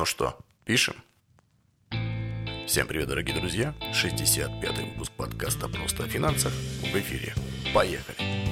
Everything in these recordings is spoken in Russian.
Ну что, пишем? Всем привет, дорогие друзья! 65-й выпуск подкаста «Просто о финансах» в эфире. Поехали!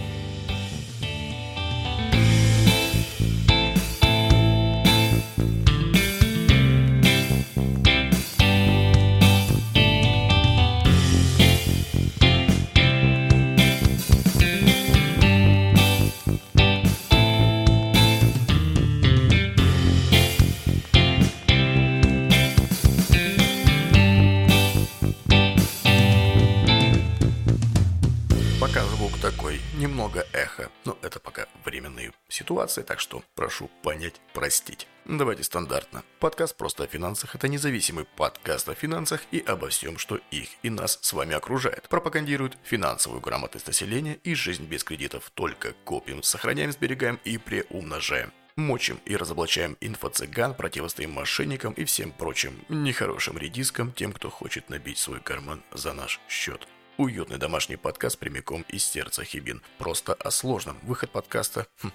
Ситуации, так что прошу понять, простить. Давайте стандартно. Подкаст «Просто о финансах» — это независимый подкаст о финансах и обо всем, что их и нас с вами окружает. Пропагандирует финансовую грамотность населения и жизнь без кредитов. Только копим, сохраняем, сберегаем и приумножаем. Мочим и разоблачаем инфо-цыган, противостоим мошенникам и всем прочим нехорошим редискам, тем, кто хочет набить свой карман за наш счет. Уютный домашний подкаст прямиком из сердца Хибин. Просто о сложном. Выход подкаста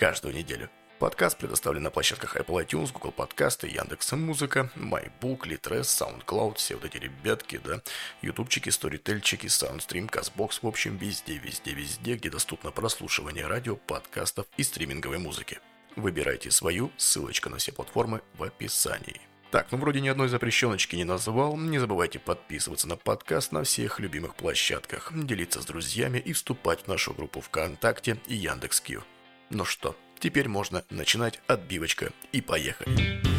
каждую неделю. Подкаст предоставлен на площадках Apple iTunes, Google Подкасты, Яндекс Музыка, MyBook, Litres, SoundCloud, все вот эти ребятки, да, ютубчики, сторительчики, Soundstream, Казбокс, в общем, везде, везде, везде, где доступно прослушивание радио, подкастов и стриминговой музыки. Выбирайте свою, ссылочка на все платформы в описании. Так, ну вроде ни одной запрещеночки не назвал. Не забывайте подписываться на подкаст на всех любимых площадках, делиться с друзьями и вступать в нашу группу ВКонтакте и Яндекс.Кью. Ну что, теперь можно начинать отбивочка и поехали.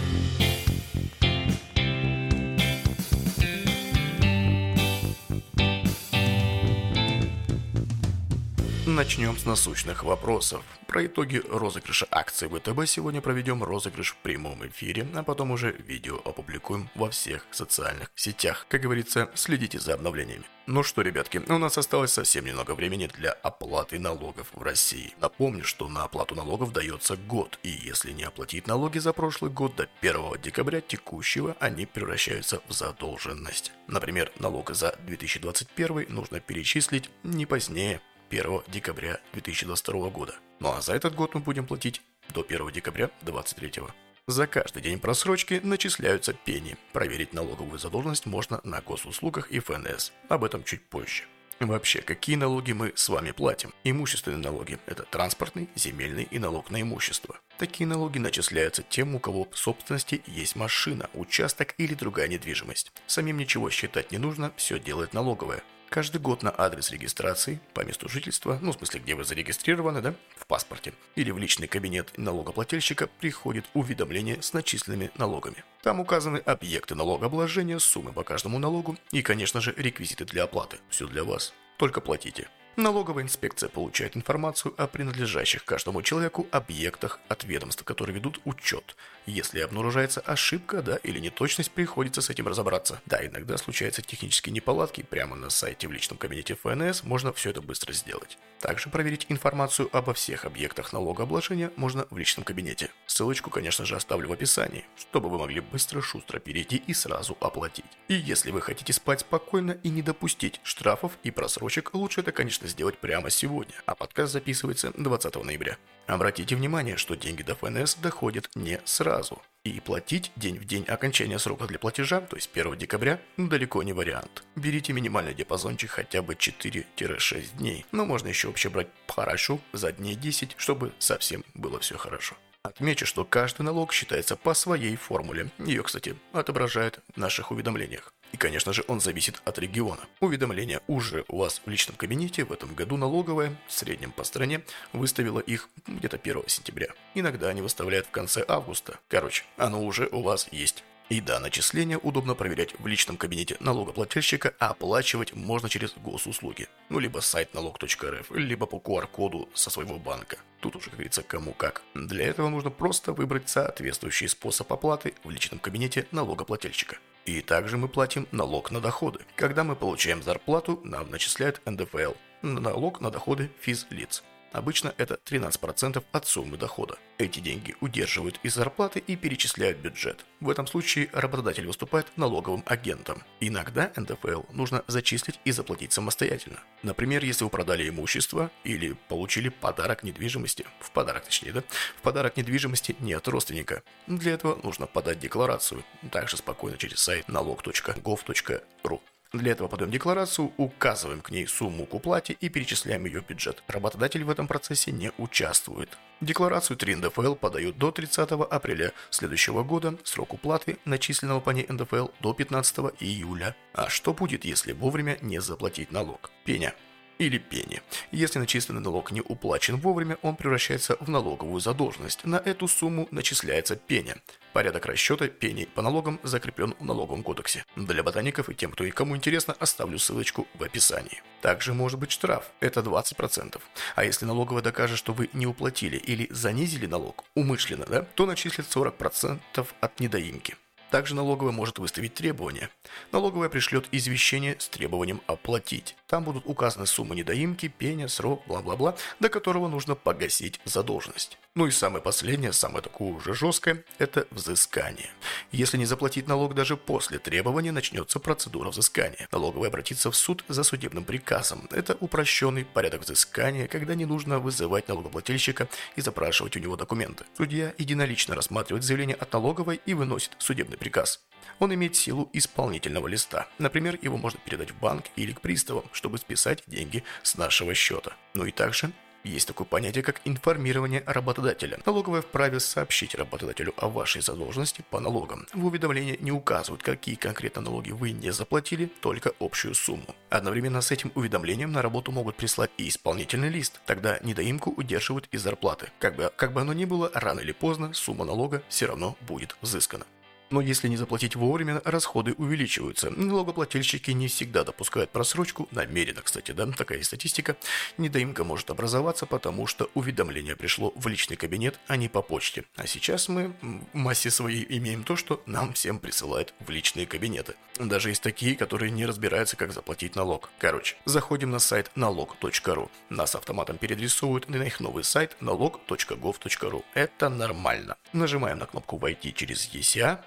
Начнем с насущных вопросов. Про итоги розыгрыша акций ВТБ сегодня проведем розыгрыш в прямом эфире, а потом уже видео опубликуем во всех социальных сетях. Как говорится, следите за обновлениями. Ну что, ребятки, у нас осталось совсем немного времени для оплаты налогов в России. Напомню, что на оплату налогов дается год, и если не оплатить налоги за прошлый год до 1 декабря текущего, они превращаются в задолженность. Например, налог за 2021 нужно перечислить не позднее 1 декабря 2022 года. Ну а за этот год мы будем платить до 1 декабря 2023. За каждый день просрочки начисляются пени. Проверить налоговую задолженность можно на госуслугах и ФНС. Об этом чуть позже. Вообще, какие налоги мы с вами платим? Имущественные налоги – это транспортный, земельный и налог на имущество. Такие налоги начисляются тем, у кого в собственности есть машина, участок или другая недвижимость. Самим ничего считать не нужно, все делает налоговая. Каждый год на адрес регистрации по месту жительства, ну в смысле где вы зарегистрированы, да, в паспорте, или в личный кабинет налогоплательщика приходит уведомление с начисленными налогами. Там указаны объекты налогообложения, суммы по каждому налогу и, конечно же, реквизиты для оплаты. Все для вас. Только платите. Налоговая инспекция получает информацию о принадлежащих каждому человеку объектах от ведомств, которые ведут учет. Если обнаружается ошибка, да, или неточность, приходится с этим разобраться. Да, иногда случаются технические неполадки, прямо на сайте в личном кабинете ФНС можно все это быстро сделать. Также проверить информацию обо всех объектах налогообложения можно в личном кабинете. Ссылочку, конечно же, оставлю в описании, чтобы вы могли быстро-шустро перейти и сразу оплатить. И если вы хотите спать спокойно и не допустить штрафов и просрочек, лучше это, конечно, сделать прямо сегодня, а подкаст записывается 20 ноября. Обратите внимание, что деньги до ФНС доходят не сразу. И платить день в день окончания срока для платежа, то есть 1 декабря, далеко не вариант. Берите минимальный диапазончик хотя бы 4-6 дней, но можно еще вообще брать хорошо за дней 10, чтобы совсем было все хорошо. Отмечу, что каждый налог считается по своей формуле. Ее, кстати, отображают в наших уведомлениях. И, конечно же, он зависит от региона. Уведомления уже у вас в личном кабинете. В этом году налоговая, в среднем по стране, выставила их где-то 1 сентября. Иногда они выставляют в конце августа. Короче, оно уже у вас есть. И да, начисления удобно проверять в личном кабинете налогоплательщика, а оплачивать можно через госуслуги. Ну, либо сайт налог.рф, либо по QR-коду со своего банка. Тут уже, как говорится, кому как. Для этого нужно просто выбрать соответствующий способ оплаты в личном кабинете налогоплательщика. И также мы платим налог на доходы. Когда мы получаем зарплату, нам начисляют НДФЛ – налог на доходы физлиц. Обычно это 13% от суммы дохода. Эти деньги удерживают из зарплаты и перечисляют бюджет. В этом случае работодатель выступает налоговым агентом. Иногда НДФЛ нужно зачислить и заплатить самостоятельно. Например, если вы продали имущество или получили подарок недвижимости. В подарок точнее, да? В подарок недвижимости нет родственника. Для этого нужно подать декларацию. Также спокойно через сайт налог.gov.ru. Для этого подаем декларацию, указываем к ней сумму к уплате и перечисляем ее в бюджет. Работодатель в этом процессе не участвует. Декларацию 3 НДФЛ подают до 30 апреля следующего года, срок уплаты начисленного по ней НДФЛ до 15 июля. А что будет, если вовремя не заплатить налог? Пеня или пени. Если начисленный налог не уплачен вовремя, он превращается в налоговую задолженность. На эту сумму начисляется пеня. Порядок расчета пений по налогам закреплен в налоговом кодексе. Для ботаников и тем, кто и кому интересно, оставлю ссылочку в описании. Также может быть штраф, это 20%. А если налоговая докажет, что вы не уплатили или занизили налог, умышленно, да, то начислит 40% от недоимки. Также налоговая может выставить требования. Налоговая пришлет извещение с требованием оплатить. Там будут указаны суммы недоимки, пеня, срок, бла-бла-бла, до которого нужно погасить задолженность. Ну и самое последнее, самое такое уже жесткое, это взыскание. Если не заплатить налог даже после требования, начнется процедура взыскания. Налоговая обратится в суд за судебным приказом. Это упрощенный порядок взыскания, когда не нужно вызывать налогоплательщика и запрашивать у него документы. Судья единолично рассматривает заявление от налоговой и выносит судебный приказ. Он имеет силу исполнительного листа. Например, его можно передать в банк или к приставам, чтобы списать деньги с нашего счета. Ну и также есть такое понятие, как информирование работодателя. Налоговая вправе сообщить работодателю о вашей задолженности по налогам. В уведомлении не указывают, какие конкретно налоги вы не заплатили, только общую сумму. Одновременно с этим уведомлением на работу могут прислать и исполнительный лист. Тогда недоимку удерживают из зарплаты. Как бы, как бы оно ни было, рано или поздно сумма налога все равно будет взыскана. Но если не заплатить вовремя, расходы увеличиваются. Налогоплательщики не всегда допускают просрочку, намеренно, кстати, да, такая статистика. Недоимка может образоваться, потому что уведомление пришло в личный кабинет, а не по почте. А сейчас мы в массе своей имеем то, что нам всем присылают в личные кабинеты. Даже есть такие, которые не разбираются, как заплатить налог. Короче, заходим на сайт налог.ру. Нас автоматом переадресовывают на их новый сайт налог.gov.ru. Это нормально. Нажимаем на кнопку «Войти через ЕСЯ», а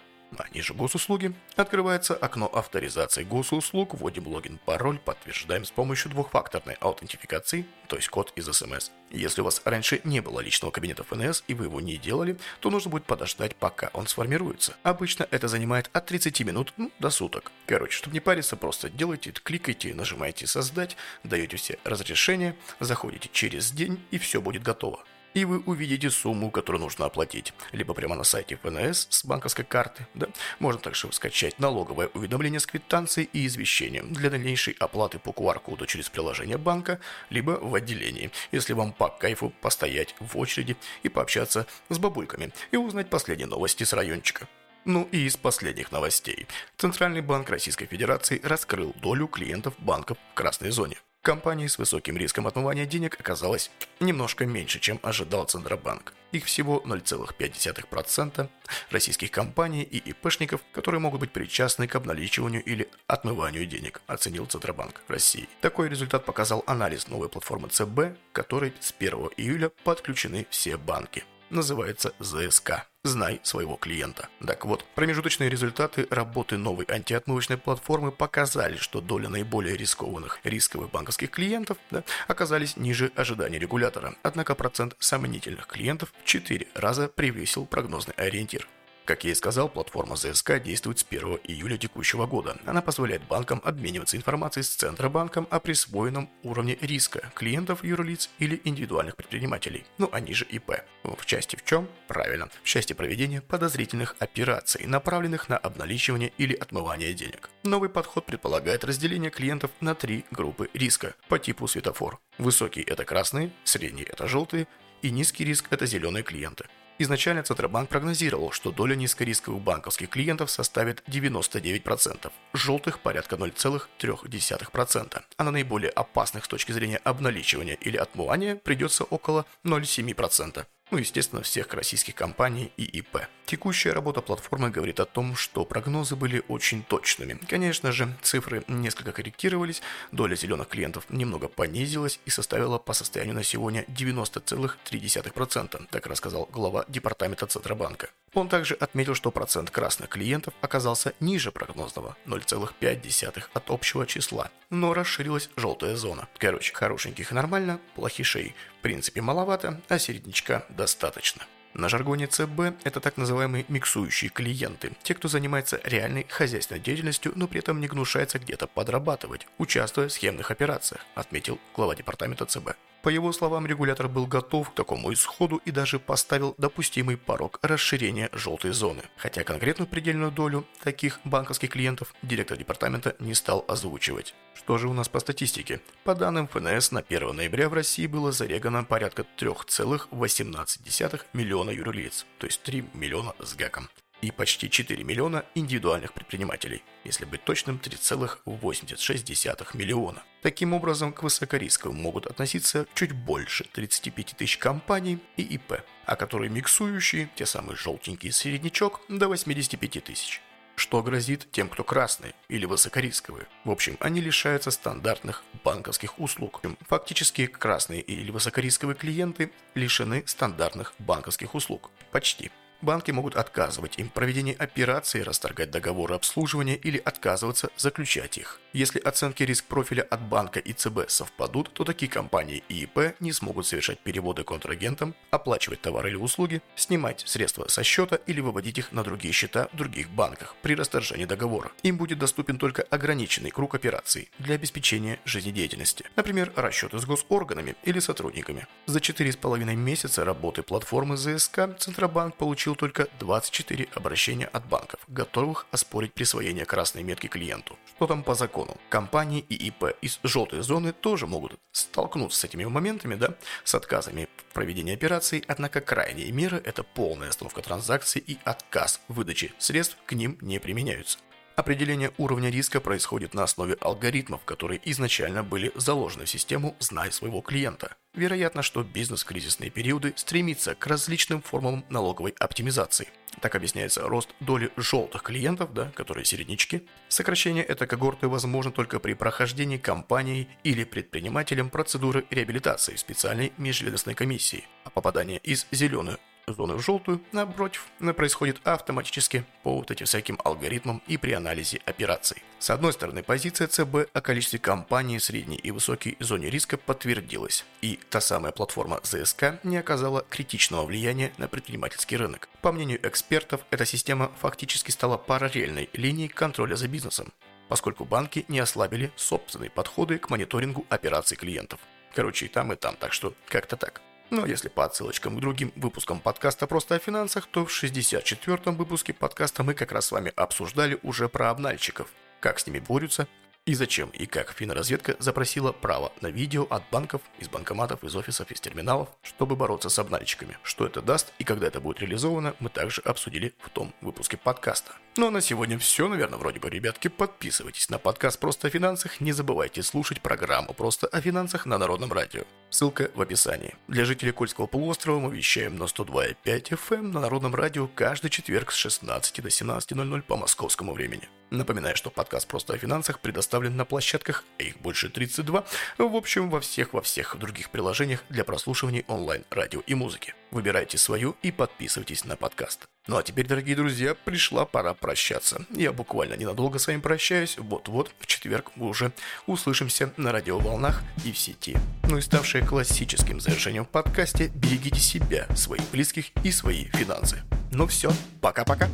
ниже госуслуги открывается окно авторизации госуслуг, вводим логин, пароль, подтверждаем с помощью двухфакторной аутентификации, то есть код из СМС. Если у вас раньше не было личного кабинета ФНС и вы его не делали, то нужно будет подождать, пока он сформируется. Обычно это занимает от 30 минут ну, до суток. Короче, чтобы не париться, просто делайте, кликайте, нажимаете «Создать», даете все разрешения, заходите через день и все будет готово и вы увидите сумму, которую нужно оплатить. Либо прямо на сайте ФНС с банковской карты. Да? Можно также скачать налоговое уведомление с квитанцией и извещением для дальнейшей оплаты по QR-коду через приложение банка, либо в отделении, если вам по кайфу постоять в очереди и пообщаться с бабульками и узнать последние новости с райончика. Ну и из последних новостей. Центральный банк Российской Федерации раскрыл долю клиентов банков в красной зоне. Компаний с высоким риском отмывания денег оказалось немножко меньше, чем ожидал Центробанк. Их всего 0,5% российских компаний и ИПшников, которые могут быть причастны к обналичиванию или отмыванию денег, оценил Центробанк России. Такой результат показал анализ новой платформы ЦБ, которой с 1 июля подключены все банки называется ЗСК. Знай своего клиента. Так вот, промежуточные результаты работы новой антиотмывочной платформы показали, что доля наиболее рискованных рисковых банковских клиентов да, оказались ниже ожиданий регулятора. Однако процент сомнительных клиентов в 4 раза превысил прогнозный ориентир. Как я и сказал, платформа ЗСК действует с 1 июля текущего года. Она позволяет банкам обмениваться информацией с Центробанком о присвоенном уровне риска клиентов, юрлиц или индивидуальных предпринимателей, ну они же ИП. В части в чем? Правильно, в части проведения подозрительных операций, направленных на обналичивание или отмывание денег. Новый подход предполагает разделение клиентов на три группы риска по типу светофор. Высокий – это красные, средний – это желтые, и низкий риск – это зеленые клиенты. Изначально Центробанк прогнозировал, что доля низкорисковых банковских клиентов составит 99%, желтых порядка 0,3%, а на наиболее опасных с точки зрения обналичивания или отмывания придется около 0,7%. Ну, естественно, всех российских компаний и ИП. Текущая работа платформы говорит о том, что прогнозы были очень точными. Конечно же, цифры несколько корректировались, доля зеленых клиентов немного понизилась и составила по состоянию на сегодня 90,3%, так рассказал глава департамента Центробанка. Он также отметил, что процент красных клиентов оказался ниже прогнозного – 0,5 от общего числа, но расширилась желтая зона. Короче, хорошеньких нормально, плохишей принципе маловато, а середнячка достаточно. На жаргоне ЦБ это так называемые миксующие клиенты, те, кто занимается реальной хозяйственной деятельностью, но при этом не гнушается где-то подрабатывать, участвуя в схемных операциях, отметил глава департамента ЦБ. По его словам, регулятор был готов к такому исходу и даже поставил допустимый порог расширения желтой зоны. Хотя конкретную предельную долю таких банковских клиентов директор департамента не стал озвучивать. Что же у нас по статистике? По данным ФНС, на 1 ноября в России было зарегано порядка 3,18 миллиона юрлиц, то есть 3 миллиона с гаком и почти 4 миллиона индивидуальных предпринимателей, если быть точным 3,86 миллиона. Таким образом, к высокорисковым могут относиться чуть больше 35 тысяч компаний и ИП, а которые миксующие, те самые желтенькие среднячок, до 85 тысяч. Что грозит тем, кто красный или высокорисковые? В общем, они лишаются стандартных банковских услуг. Фактически красные или высокорисковые клиенты лишены стандартных банковских услуг. Почти банки могут отказывать им в проведении операций, расторгать договоры обслуживания или отказываться заключать их. Если оценки риск профиля от банка и ЦБ совпадут, то такие компании и ИП не смогут совершать переводы контрагентам, оплачивать товары или услуги, снимать средства со счета или выводить их на другие счета в других банках при расторжении договора. Им будет доступен только ограниченный круг операций для обеспечения жизнедеятельности, например, расчеты с госорганами или сотрудниками. За 4,5 месяца работы платформы ЗСК Центробанк получил получил только 24 обращения от банков, готовых оспорить присвоение красной метки клиенту. Что там по закону? Компании и ИП из желтой зоны тоже могут столкнуться с этими моментами, да, с отказами в проведении операций, однако крайние меры – это полная остановка транзакций и отказ в выдаче средств к ним не применяются. Определение уровня риска происходит на основе алгоритмов, которые изначально были заложены в систему «Знай своего клиента». Вероятно, что бизнес в кризисные периоды стремится к различным формам налоговой оптимизации. Так объясняется рост доли желтых клиентов, да, которые середнячки. Сокращение этой когорты возможно только при прохождении компанией или предпринимателем процедуры реабилитации специальной межведомственной комиссии, а попадание из зеленой зоны в желтую, напротив, происходит автоматически по вот этим всяким алгоритмам и при анализе операций. С одной стороны, позиция ЦБ о количестве компаний средней и высокой зоне риска подтвердилась, и та самая платформа ЗСК не оказала критичного влияния на предпринимательский рынок. По мнению экспертов, эта система фактически стала параллельной линией контроля за бизнесом, поскольку банки не ослабили собственные подходы к мониторингу операций клиентов. Короче, и там, и там, так что как-то так. Но если по отсылочкам к другим выпускам подкаста «Просто о финансах», то в 64-м выпуске подкаста мы как раз с вами обсуждали уже про обнальщиков, как с ними борются и зачем и как финразведка запросила право на видео от банков, из банкоматов, из офисов, из терминалов, чтобы бороться с обнальщиками. Что это даст и когда это будет реализовано, мы также обсудили в том выпуске подкаста. Ну а на сегодня все, наверное, вроде бы, ребятки. Подписывайтесь на подкаст «Просто о финансах». Не забывайте слушать программу «Просто о финансах» на Народном радио. Ссылка в описании. Для жителей Кольского полуострова мы вещаем на 102.5 FM эм на Народном радио каждый четверг с 16 до 17.00 по московскому времени. Напоминаю, что подкаст «Просто о финансах» предоставлен на площадках, а их больше 32, в общем, во всех-во всех других приложениях для прослушивания онлайн-радио и музыки. Выбирайте свою и подписывайтесь на подкаст. Ну а теперь, дорогие друзья, пришла пора прощаться. Я буквально ненадолго с вами прощаюсь. Вот-вот, в четверг мы уже услышимся на радиоволнах и в сети. Ну и ставшее классическим завершением в подкасте, берегите себя, своих близких и свои финансы. Ну все, пока-пока.